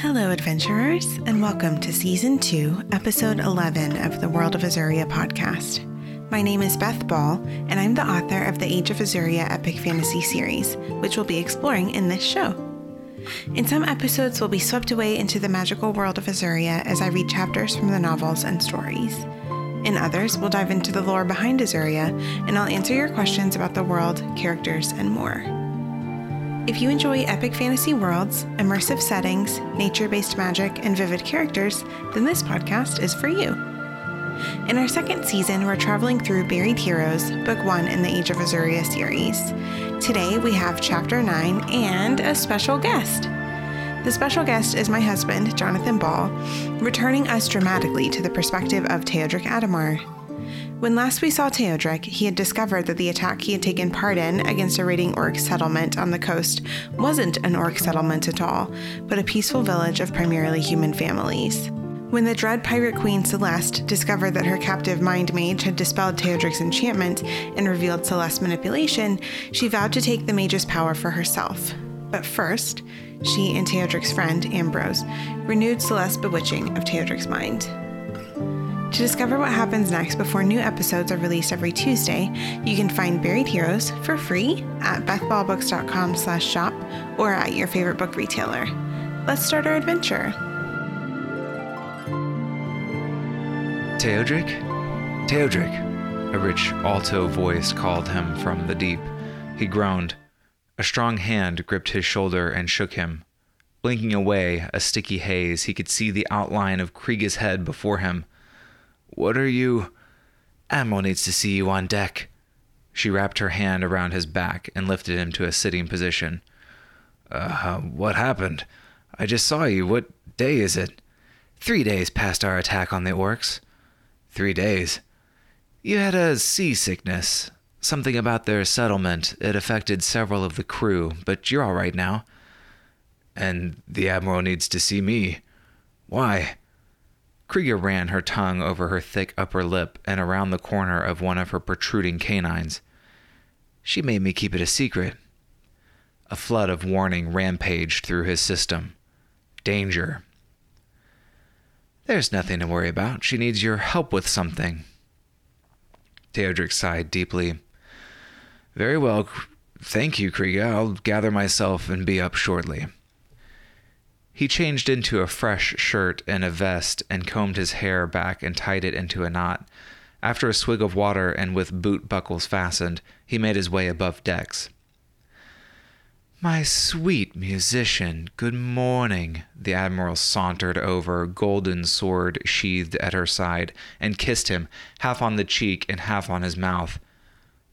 Hello, adventurers, and welcome to Season 2, Episode 11 of the World of Azuria podcast. My name is Beth Ball, and I'm the author of the Age of Azuria epic fantasy series, which we'll be exploring in this show. In some episodes, we'll be swept away into the magical world of Azuria as I read chapters from the novels and stories. In others, we'll dive into the lore behind Azuria, and I'll answer your questions about the world, characters, and more. If you enjoy epic fantasy worlds, immersive settings, nature based magic, and vivid characters, then this podcast is for you. In our second season, we're traveling through Buried Heroes, Book 1 in the Age of Azuria series. Today, we have Chapter 9 and a special guest. The special guest is my husband, Jonathan Ball, returning us dramatically to the perspective of Teodric Adamar. When last we saw Teodric, he had discovered that the attack he had taken part in against a raiding orc settlement on the coast wasn't an orc settlement at all, but a peaceful village of primarily human families. When the dread pirate queen Celeste discovered that her captive mind mage had dispelled Teodric's enchantment and revealed Celeste's manipulation, she vowed to take the mage's power for herself. But first, she and Teodric's friend, Ambrose, renewed Celeste's bewitching of Teodric's mind. To discover what happens next before new episodes are released every Tuesday, you can find Buried Heroes for free at bethballbooks.com slash shop or at your favorite book retailer. Let's start our adventure. Teodric? Teodric! A rich alto voice called him from the deep. He groaned. A strong hand gripped his shoulder and shook him. Blinking away a sticky haze, he could see the outline of Kriega's head before him. What are you? Admiral needs to see you on deck. She wrapped her hand around his back and lifted him to a sitting position. Uh, what happened? I just saw you. What day is it? Three days past our attack on the orcs. Three days. You had a seasickness. Something about their settlement. It affected several of the crew, but you're all right now. And the Admiral needs to see me. Why? Kriega ran her tongue over her thick upper lip and around the corner of one of her protruding canines. She made me keep it a secret. A flood of warning rampaged through his system. Danger. There's nothing to worry about. She needs your help with something. Teodric sighed deeply. Very well. Thank you, Kriega. I'll gather myself and be up shortly. He changed into a fresh shirt and a vest and combed his hair back and tied it into a knot. After a swig of water and with boot buckles fastened, he made his way above decks. My sweet musician, good morning. The Admiral sauntered over, golden sword sheathed at her side, and kissed him, half on the cheek and half on his mouth.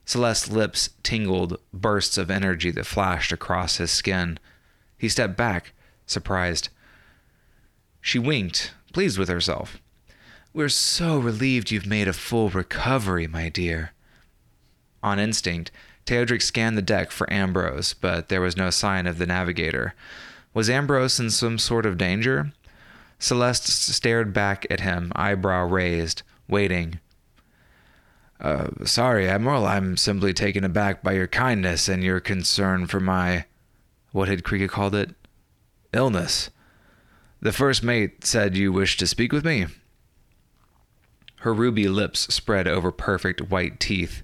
Celeste's lips tingled, bursts of energy that flashed across his skin. He stepped back, surprised. She winked, pleased with herself. We're so relieved you've made a full recovery, my dear. On instinct, Teodric scanned the deck for Ambrose, but there was no sign of the navigator. Was Ambrose in some sort of danger? Celeste stared back at him, eyebrow raised, waiting. Uh, sorry, Admiral, I'm simply taken aback by your kindness and your concern for my. What had Kriega called it? Illness. The first mate said you wished to speak with me. Her ruby lips spread over perfect white teeth.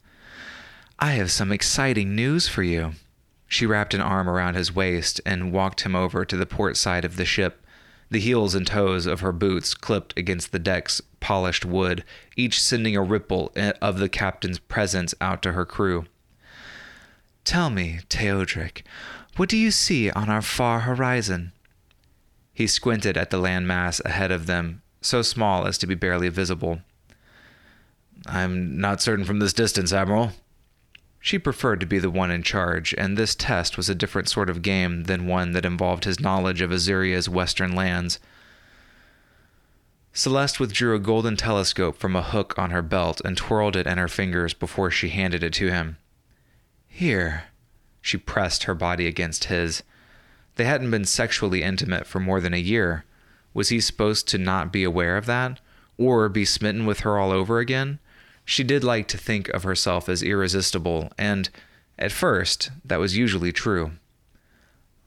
I have some exciting news for you. She wrapped an arm around his waist and walked him over to the port side of the ship. The heels and toes of her boots clipped against the deck's polished wood, each sending a ripple of the captain's presence out to her crew. Tell me, Teodric, what do you see on our far horizon? He squinted at the landmass ahead of them, so small as to be barely visible. I'm not certain from this distance, Admiral. She preferred to be the one in charge, and this test was a different sort of game than one that involved his knowledge of Azuria's western lands. Celeste withdrew a golden telescope from a hook on her belt and twirled it in her fingers before she handed it to him. Here. She pressed her body against his. They hadn't been sexually intimate for more than a year. Was he supposed to not be aware of that? Or be smitten with her all over again? She did like to think of herself as irresistible, and, at first, that was usually true.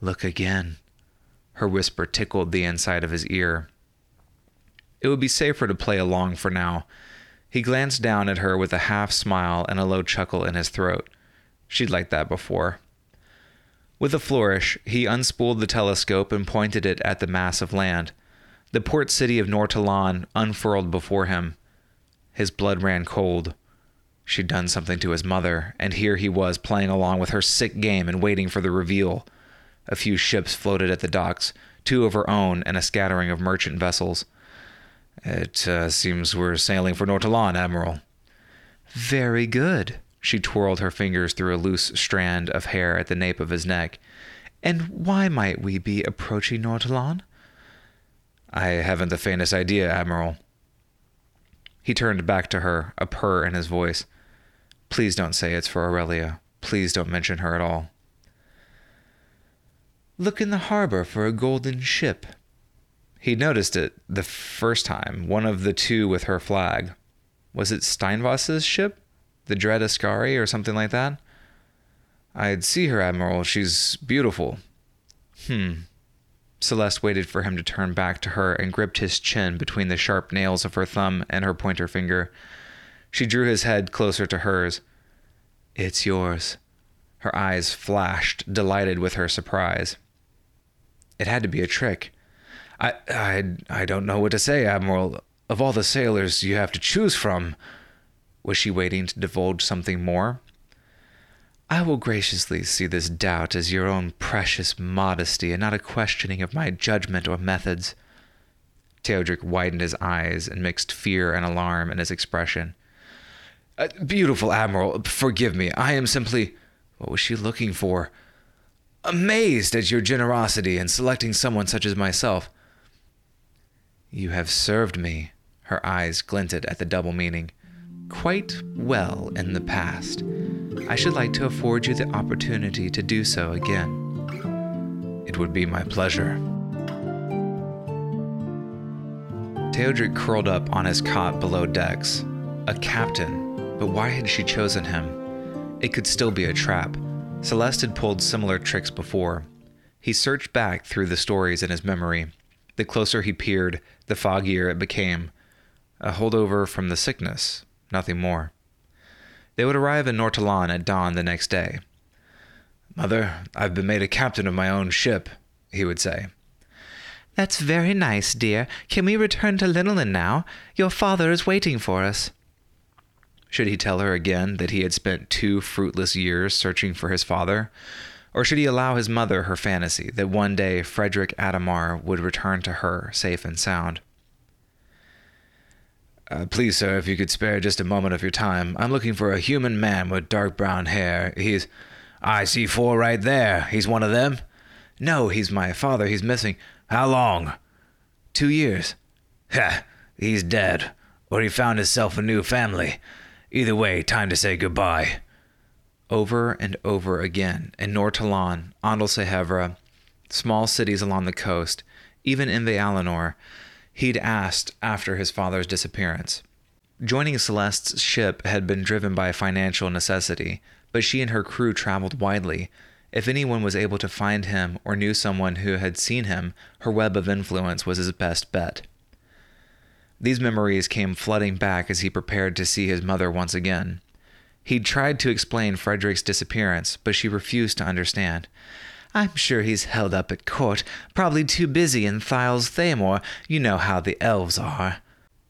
Look again. Her whisper tickled the inside of his ear. It would be safer to play along for now. He glanced down at her with a half smile and a low chuckle in his throat. She'd liked that before. With a flourish, he unspooled the telescope and pointed it at the mass of land. The port city of Nortalan unfurled before him. His blood ran cold. She'd done something to his mother, and here he was playing along with her sick game and waiting for the reveal. A few ships floated at the docks, two of her own and a scattering of merchant vessels. It uh, seems we're sailing for Nortalan, Admiral. Very good. She twirled her fingers through a loose strand of hair at the nape of his neck. And why might we be approaching Nortalan? I haven't the faintest idea, Admiral. He turned back to her, a purr in his voice. Please don't say it's for Aurelia. Please don't mention her at all. Look in the harbor for a golden ship. He'd noticed it the first time, one of the two with her flag. Was it Steinvus's ship? The Dread Ascari or something like that? I'd see her, Admiral. She's beautiful. Hmm. Celeste waited for him to turn back to her and gripped his chin between the sharp nails of her thumb and her pointer finger. She drew his head closer to hers. It's yours. Her eyes flashed, delighted with her surprise. It had to be a trick. I, I, I don't know what to say, Admiral. Of all the sailors you have to choose from. Was she waiting to divulge something more? I will graciously see this doubt as your own precious modesty and not a questioning of my judgment or methods. Teodric widened his eyes and mixed fear and alarm in his expression. Uh, beautiful Admiral, forgive me. I am simply. What was she looking for? Amazed at your generosity in selecting someone such as myself. You have served me, her eyes glinted at the double meaning, quite well in the past. I should like to afford you the opportunity to do so again. It would be my pleasure. Teodric curled up on his cot below decks. A captain, but why had she chosen him? It could still be a trap. Celeste had pulled similar tricks before. He searched back through the stories in his memory. The closer he peered, the foggier it became. A holdover from the sickness, nothing more. They would arrive in Nortalan at dawn the next day. Mother, I've been made a captain of my own ship, he would say. That's very nice, dear. Can we return to Linolen now? Your father is waiting for us. Should he tell her again that he had spent two fruitless years searching for his father? Or should he allow his mother her fantasy that one day Frederick Adamar would return to her safe and sound? Uh, please, sir, if you could spare just a moment of your time. I'm looking for a human man with dark brown hair. He's. I see four right there. He's one of them? No, he's my father. He's missing. How long? Two years. Ha! He's dead. Or he found himself a new family. Either way, time to say goodbye. Over and over again, in Nortalan, Andalsehevra, small cities along the coast, even in the Alinor, he'd asked after his father's disappearance. Joining Celeste's ship had been driven by financial necessity, but she and her crew traveled widely. If anyone was able to find him or knew someone who had seen him, her web of influence was his best bet. These memories came flooding back as he prepared to see his mother once again. He'd tried to explain Frederick's disappearance, but she refused to understand. I'm sure he's held up at court, probably too busy in Thyle's Thamor. You know how the elves are.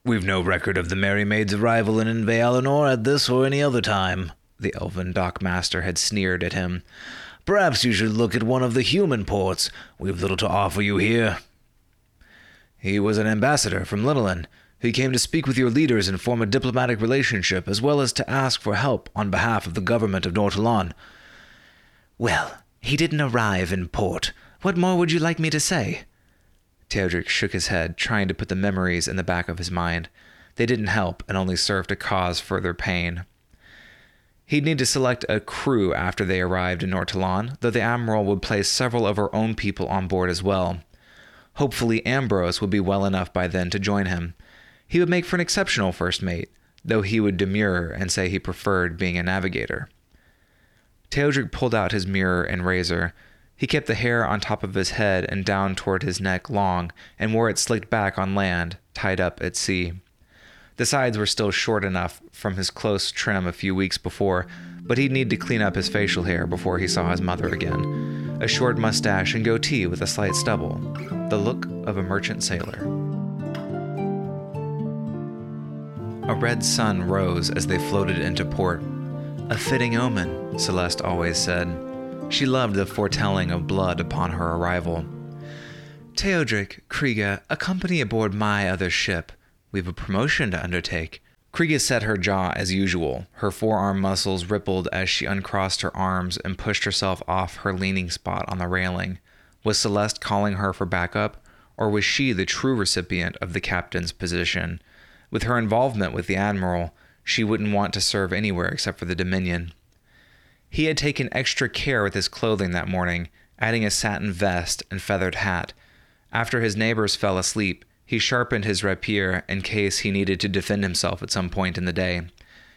We've no record of the Merry Maid's arrival in Invealinor at this or any other time, the elven dockmaster had sneered at him. Perhaps you should look at one of the human ports. We've little to offer you here. He was an ambassador from Linolen. He came to speak with your leaders and form a diplomatic relationship, as well as to ask for help on behalf of the government of Nortalan. Well, he didn't arrive in port. What more would you like me to say? Teodric shook his head, trying to put the memories in the back of his mind. They didn't help and only served to cause further pain. He'd need to select a crew after they arrived in Nortalan, though the Admiral would place several of her own people on board as well. Hopefully, Ambrose would be well enough by then to join him. He would make for an exceptional first mate, though he would demur and say he preferred being a navigator. Teodric pulled out his mirror and razor. He kept the hair on top of his head and down toward his neck long, and wore it slicked back on land, tied up at sea. The sides were still short enough from his close trim a few weeks before, but he'd need to clean up his facial hair before he saw his mother again. A short mustache and goatee with a slight stubble, the look of a merchant sailor. A red sun rose as they floated into port. A fitting omen, Celeste always said. She loved the foretelling of blood upon her arrival. Teodric, Kriga, accompany aboard my other ship. We've a promotion to undertake. Kriga set her jaw as usual. Her forearm muscles rippled as she uncrossed her arms and pushed herself off her leaning spot on the railing. Was Celeste calling her for backup, or was she the true recipient of the captain's position? With her involvement with the admiral, she wouldn't want to serve anywhere except for the Dominion. He had taken extra care with his clothing that morning, adding a satin vest and feathered hat. After his neighbors fell asleep, he sharpened his rapier in case he needed to defend himself at some point in the day.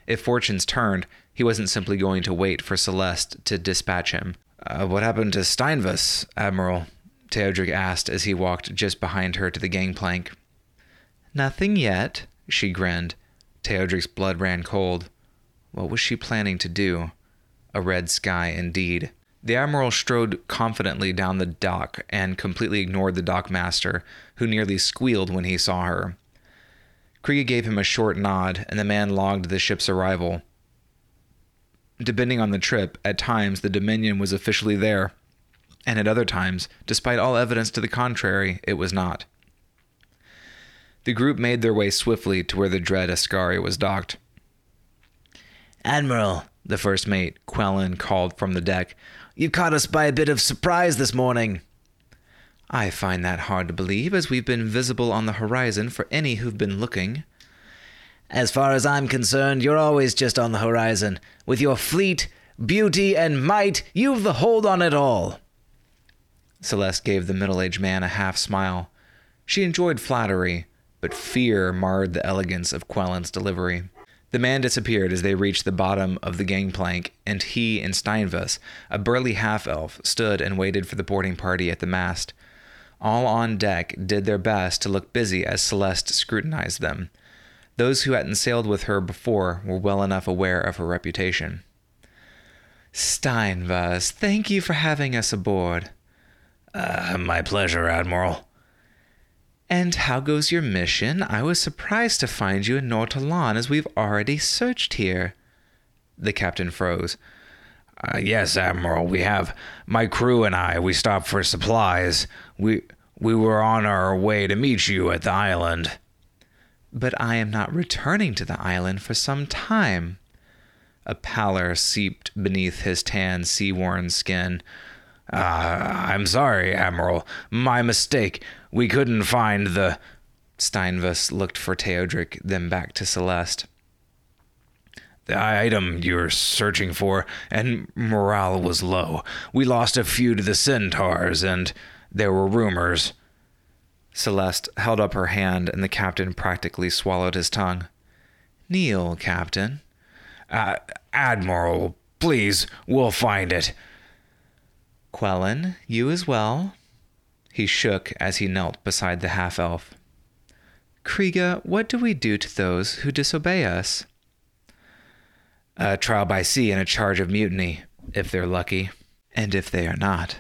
If fortunes turned, he wasn't simply going to wait for Celeste to dispatch him. Uh, what happened to Steinvus, Admiral? Teodric asked as he walked just behind her to the gangplank. Nothing yet, she grinned. Teodric's blood ran cold. What was she planning to do? A red sky indeed. The admiral strode confidently down the dock and completely ignored the dockmaster, who nearly squealed when he saw her. Kriega gave him a short nod, and the man logged the ship's arrival. Depending on the trip, at times the Dominion was officially there, and at other times, despite all evidence to the contrary, it was not. The group made their way swiftly to where the dread Ascari was docked. Admiral, the first mate, Quellen, called from the deck, you caught us by a bit of surprise this morning. I find that hard to believe, as we've been visible on the horizon for any who've been looking. As far as I'm concerned, you're always just on the horizon. With your fleet, beauty, and might, you've the hold on it all. Celeste gave the middle aged man a half smile. She enjoyed flattery, but fear marred the elegance of Quellen's delivery. The man disappeared as they reached the bottom of the gangplank, and he and Steinvus, a burly half elf, stood and waited for the boarding party at the mast. All on deck did their best to look busy as Celeste scrutinized them. Those who hadn't sailed with her before were well enough aware of her reputation. Steinvus, thank you for having us aboard. Uh, my pleasure, Admiral. And how goes your mission? I was surprised to find you in Nortalan as we've already searched here. The captain froze. Uh, yes, Admiral, we have. My crew and I, we stopped for supplies. We we were on our way to meet you at the island. But I am not returning to the island for some time. A pallor seeped beneath his tan, sea-worn skin. Uh, I'm sorry, Admiral. My mistake. We couldn't find the. Steinvus looked for Teodric, then back to Celeste. The item you're searching for, and morale was low. We lost a few to the centaurs, and there were rumors. Celeste held up her hand, and the captain practically swallowed his tongue. Kneel, Captain. Uh, Admiral, please, we'll find it. Quellen, you as well. He shook as he knelt beside the half elf. Kriega, what do we do to those who disobey us? A trial by sea and a charge of mutiny, if they're lucky. And if they are not?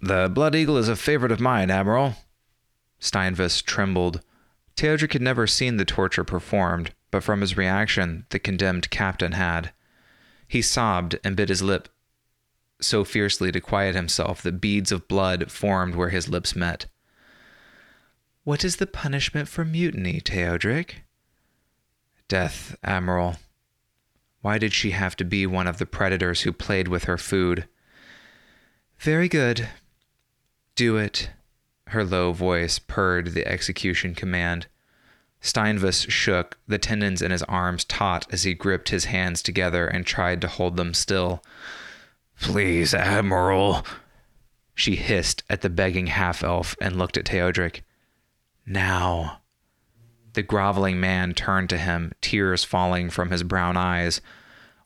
The Blood Eagle is a favorite of mine, Admiral. Steinvus trembled. Teodric had never seen the torture performed, but from his reaction, the condemned captain had. He sobbed and bit his lip so fiercely to quiet himself that beads of blood formed where his lips met. What is the punishment for mutiny, Teodric? Death, Admiral. Why did she have to be one of the predators who played with her food? Very good. Do it. Her low voice purred the execution command. Steinvus shook, the tendons in his arms taut as he gripped his hands together and tried to hold them still. Please, Admiral. She hissed at the begging half elf and looked at Teodric. Now. The groveling man turned to him, tears falling from his brown eyes.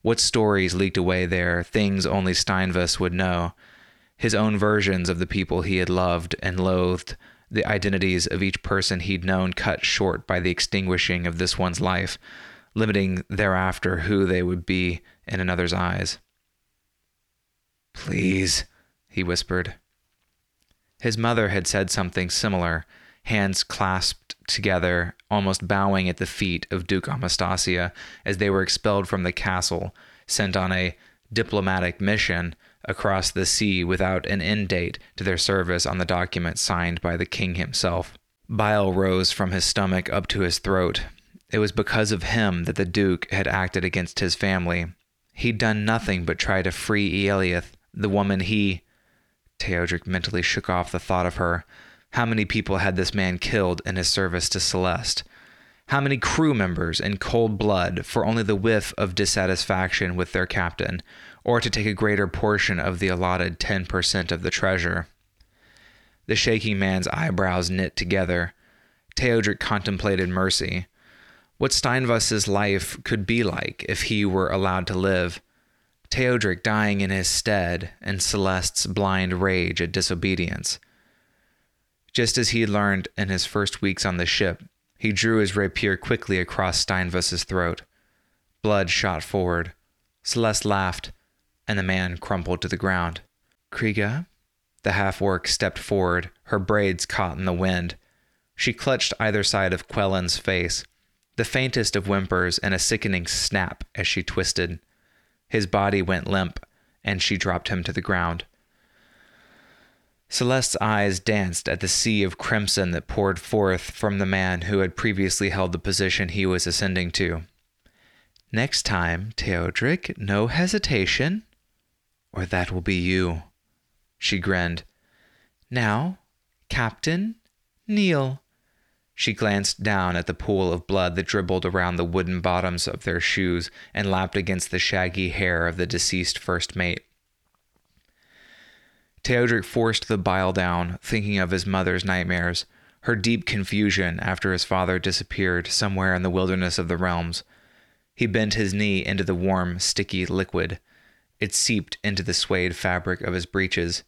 What stories leaked away there, things only Steinvus would know. his own versions of the people he had loved and loathed, the identities of each person he'd known cut short by the extinguishing of this one's life, limiting thereafter who they would be in another's eyes. Please, he whispered. His mother had said something similar, hands clasped together, almost bowing at the feet of Duke Amastasia as they were expelled from the castle, sent on a diplomatic mission across the sea without an end date to their service on the document signed by the king himself. Bile rose from his stomach up to his throat. It was because of him that the Duke had acted against his family. He'd done nothing but try to free Eliath, the woman he. Teodric mentally shook off the thought of her. How many people had this man killed in his service to Celeste? How many crew members in cold blood for only the whiff of dissatisfaction with their captain, or to take a greater portion of the allotted 10% of the treasure? The shaking man's eyebrows knit together. Teodric contemplated mercy. What Steinvus's life could be like if he were allowed to live. Teodric dying in his stead, and Celeste's blind rage at disobedience. Just as he had learned in his first weeks on the ship, he drew his rapier quickly across Steinvus's throat. Blood shot forward. Celeste laughed, and the man crumpled to the ground. Kriga? The half orc stepped forward, her braids caught in the wind. She clutched either side of Quellen's face, the faintest of whimpers and a sickening snap as she twisted. His body went limp, and she dropped him to the ground. Celeste's eyes danced at the sea of crimson that poured forth from the man who had previously held the position he was ascending to. Next time, Teodric, no hesitation, or that will be you. She grinned. Now, Captain, kneel. She glanced down at the pool of blood that dribbled around the wooden bottoms of their shoes and lapped against the shaggy hair of the deceased first mate. Teodric forced the bile down, thinking of his mother's nightmares, her deep confusion after his father disappeared somewhere in the wilderness of the realms. He bent his knee into the warm, sticky liquid. It seeped into the suede fabric of his breeches.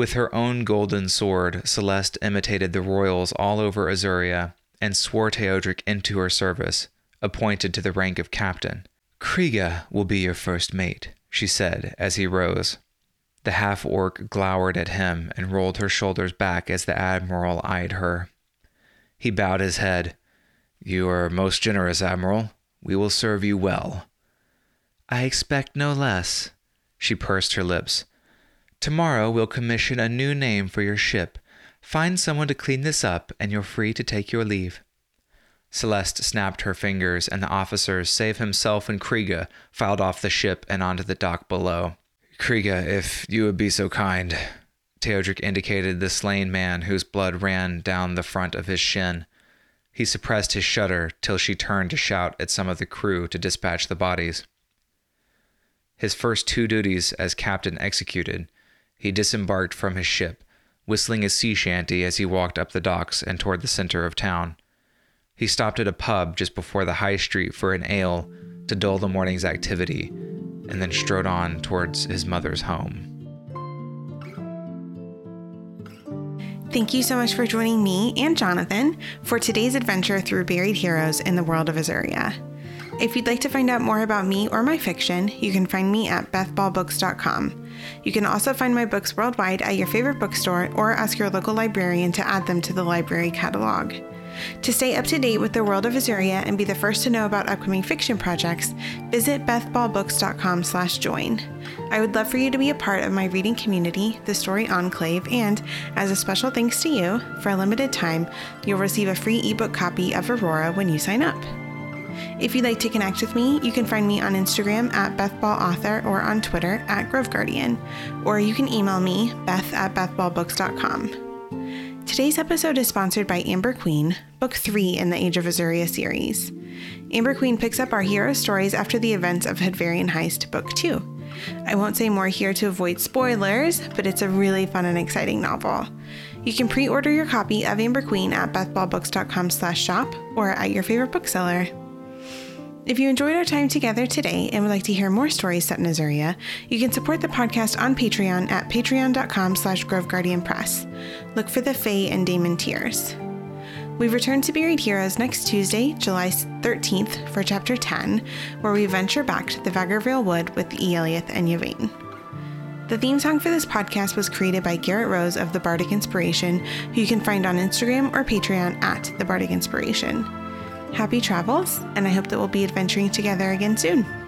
With her own golden sword, Celeste imitated the royals all over Azuria and swore Teodric into her service, appointed to the rank of captain. Kriga will be your first mate, she said as he rose. The half orc glowered at him and rolled her shoulders back as the admiral eyed her. He bowed his head. You are most generous, Admiral. We will serve you well. I expect no less. She pursed her lips. Tomorrow we'll commission a new name for your ship. Find someone to clean this up, and you're free to take your leave. Celeste snapped her fingers, and the officers, save himself and Kriga, filed off the ship and onto the dock below. Kriga, if you would be so kind. Teodric indicated the slain man whose blood ran down the front of his shin. He suppressed his shudder till she turned to shout at some of the crew to dispatch the bodies. His first two duties as captain executed, he disembarked from his ship, whistling a sea shanty as he walked up the docks and toward the center of town. He stopped at a pub just before the high street for an ale to dull the morning's activity and then strode on towards his mother's home. Thank you so much for joining me and Jonathan for today's adventure through buried heroes in the world of Azuria. If you'd like to find out more about me or my fiction, you can find me at bethballbooks.com. You can also find my books worldwide at your favorite bookstore or ask your local librarian to add them to the library catalog. To stay up to date with the world of Azuria and be the first to know about upcoming fiction projects, visit bethballbooks.com/join. I would love for you to be a part of my reading community, the Story Enclave, and as a special thanks to you, for a limited time, you'll receive a free ebook copy of Aurora when you sign up. If you'd like to connect with me, you can find me on Instagram at BethBallAuthor or on Twitter at Grove Guardian, or you can email me, beth at bethballbooks.com. Today's episode is sponsored by Amber Queen, book three in the Age of Azuria series. Amber Queen picks up our hero stories after the events of Hadvarian Heist, book two. I won't say more here to avoid spoilers, but it's a really fun and exciting novel. You can pre-order your copy of Amber Queen at bethballbooks.com slash shop or at your favorite bookseller. If you enjoyed our time together today and would like to hear more stories set in Azuria, you can support the podcast on Patreon at patreon.com slash Press. Look for the Fae and Damon tiers. We return to Buried Heroes next Tuesday, July 13th, for Chapter 10, where we venture back to the Vagervale Wood with Eliath and Yvain. The theme song for this podcast was created by Garrett Rose of The Bardic Inspiration, who you can find on Instagram or Patreon at The Bardic Inspiration. Happy travels, and I hope that we'll be adventuring together again soon.